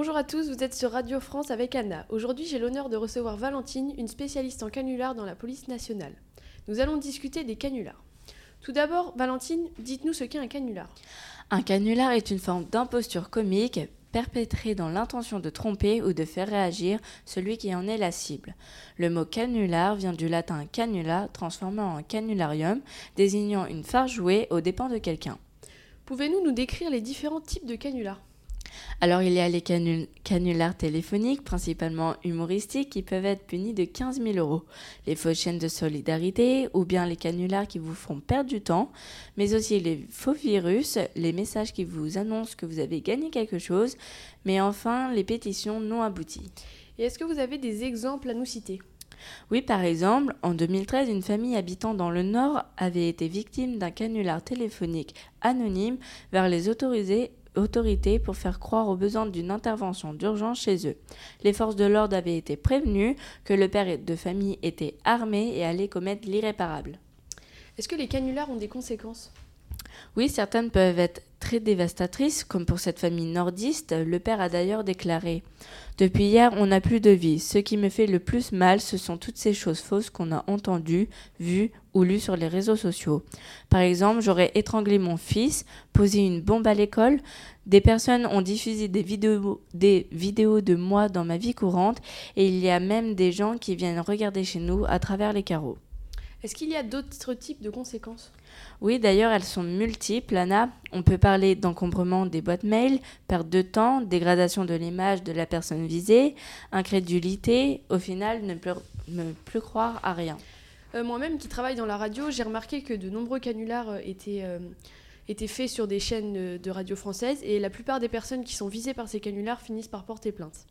Bonjour à tous, vous êtes sur Radio France avec Anna. Aujourd'hui, j'ai l'honneur de recevoir Valentine, une spécialiste en canular dans la police nationale. Nous allons discuter des canulars. Tout d'abord, Valentine, dites-nous ce qu'est un canular. Un canular est une forme d'imposture comique perpétrée dans l'intention de tromper ou de faire réagir celui qui en est la cible. Le mot canular vient du latin canula, transformé en canularium, désignant une farce jouée aux dépens de quelqu'un. Pouvez-nous nous décrire les différents types de canulars? Alors il y a les canulars téléphoniques, principalement humoristiques, qui peuvent être punis de 15 000 euros. Les fausses chaînes de solidarité ou bien les canulars qui vous font perdre du temps, mais aussi les faux virus, les messages qui vous annoncent que vous avez gagné quelque chose, mais enfin les pétitions non abouties. Et est-ce que vous avez des exemples à nous citer? Oui, par exemple, en 2013, une famille habitant dans le Nord avait été victime d'un canular téléphonique anonyme vers les autorisés autorités pour faire croire aux besoins d'une intervention d'urgence chez eux. Les forces de l'ordre avaient été prévenues que le père de famille était armé et allait commettre l'irréparable. Est-ce que les canulars ont des conséquences? Oui, certaines peuvent être très dévastatrices, comme pour cette famille nordiste. Le père a d'ailleurs déclaré Depuis hier, on n'a plus de vie. Ce qui me fait le plus mal, ce sont toutes ces choses fausses qu'on a entendues, vues ou lues sur les réseaux sociaux. Par exemple, j'aurais étranglé mon fils, posé une bombe à l'école. Des personnes ont diffusé des vidéos, de moi dans ma vie courante, et il y a même des gens qui viennent regarder chez nous à travers les carreaux. Est-ce qu'il y a d'autres types de conséquences? Oui, d'ailleurs, elles sont multiples, Anna. On peut parler d'encombrement des boîtes mail, perte de temps, dégradation de l'image de la personne visée, incrédulité, au final, ne plus, ne plus croire à rien. Euh, moi-même, qui travaille dans la radio, j'ai remarqué que de nombreux canulars euh, étaient, euh, étaient faits sur des chaînes de radio françaises et la plupart des personnes qui sont visées par ces canulars finissent par porter plainte.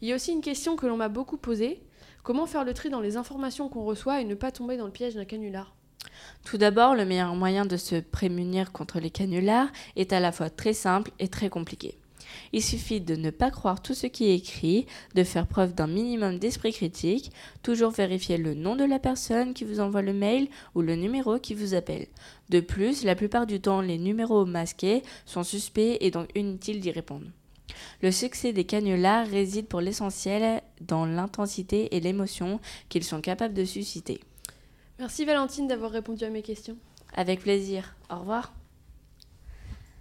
Il y a aussi une question que l'on m'a beaucoup posée. Comment faire le tri dans les informations qu'on reçoit et ne pas tomber dans le piège d'un canular? Tout d'abord, le meilleur moyen de se prémunir contre les canulars est à la fois très simple et très compliqué. Il suffit de ne pas croire tout ce qui est écrit, de faire preuve d'un minimum d'esprit critique, toujours vérifier le nom de la personne qui vous envoie le mail ou le numéro qui vous appelle. De plus, la plupart du temps, les numéros masqués sont suspects et donc inutile d'y répondre. Le succès des canulars réside pour l'essentiel dans l'intensité et l'émotion qu'ils sont capables de susciter. Merci Valentine d'avoir répondu à mes questions. Avec plaisir. Au revoir.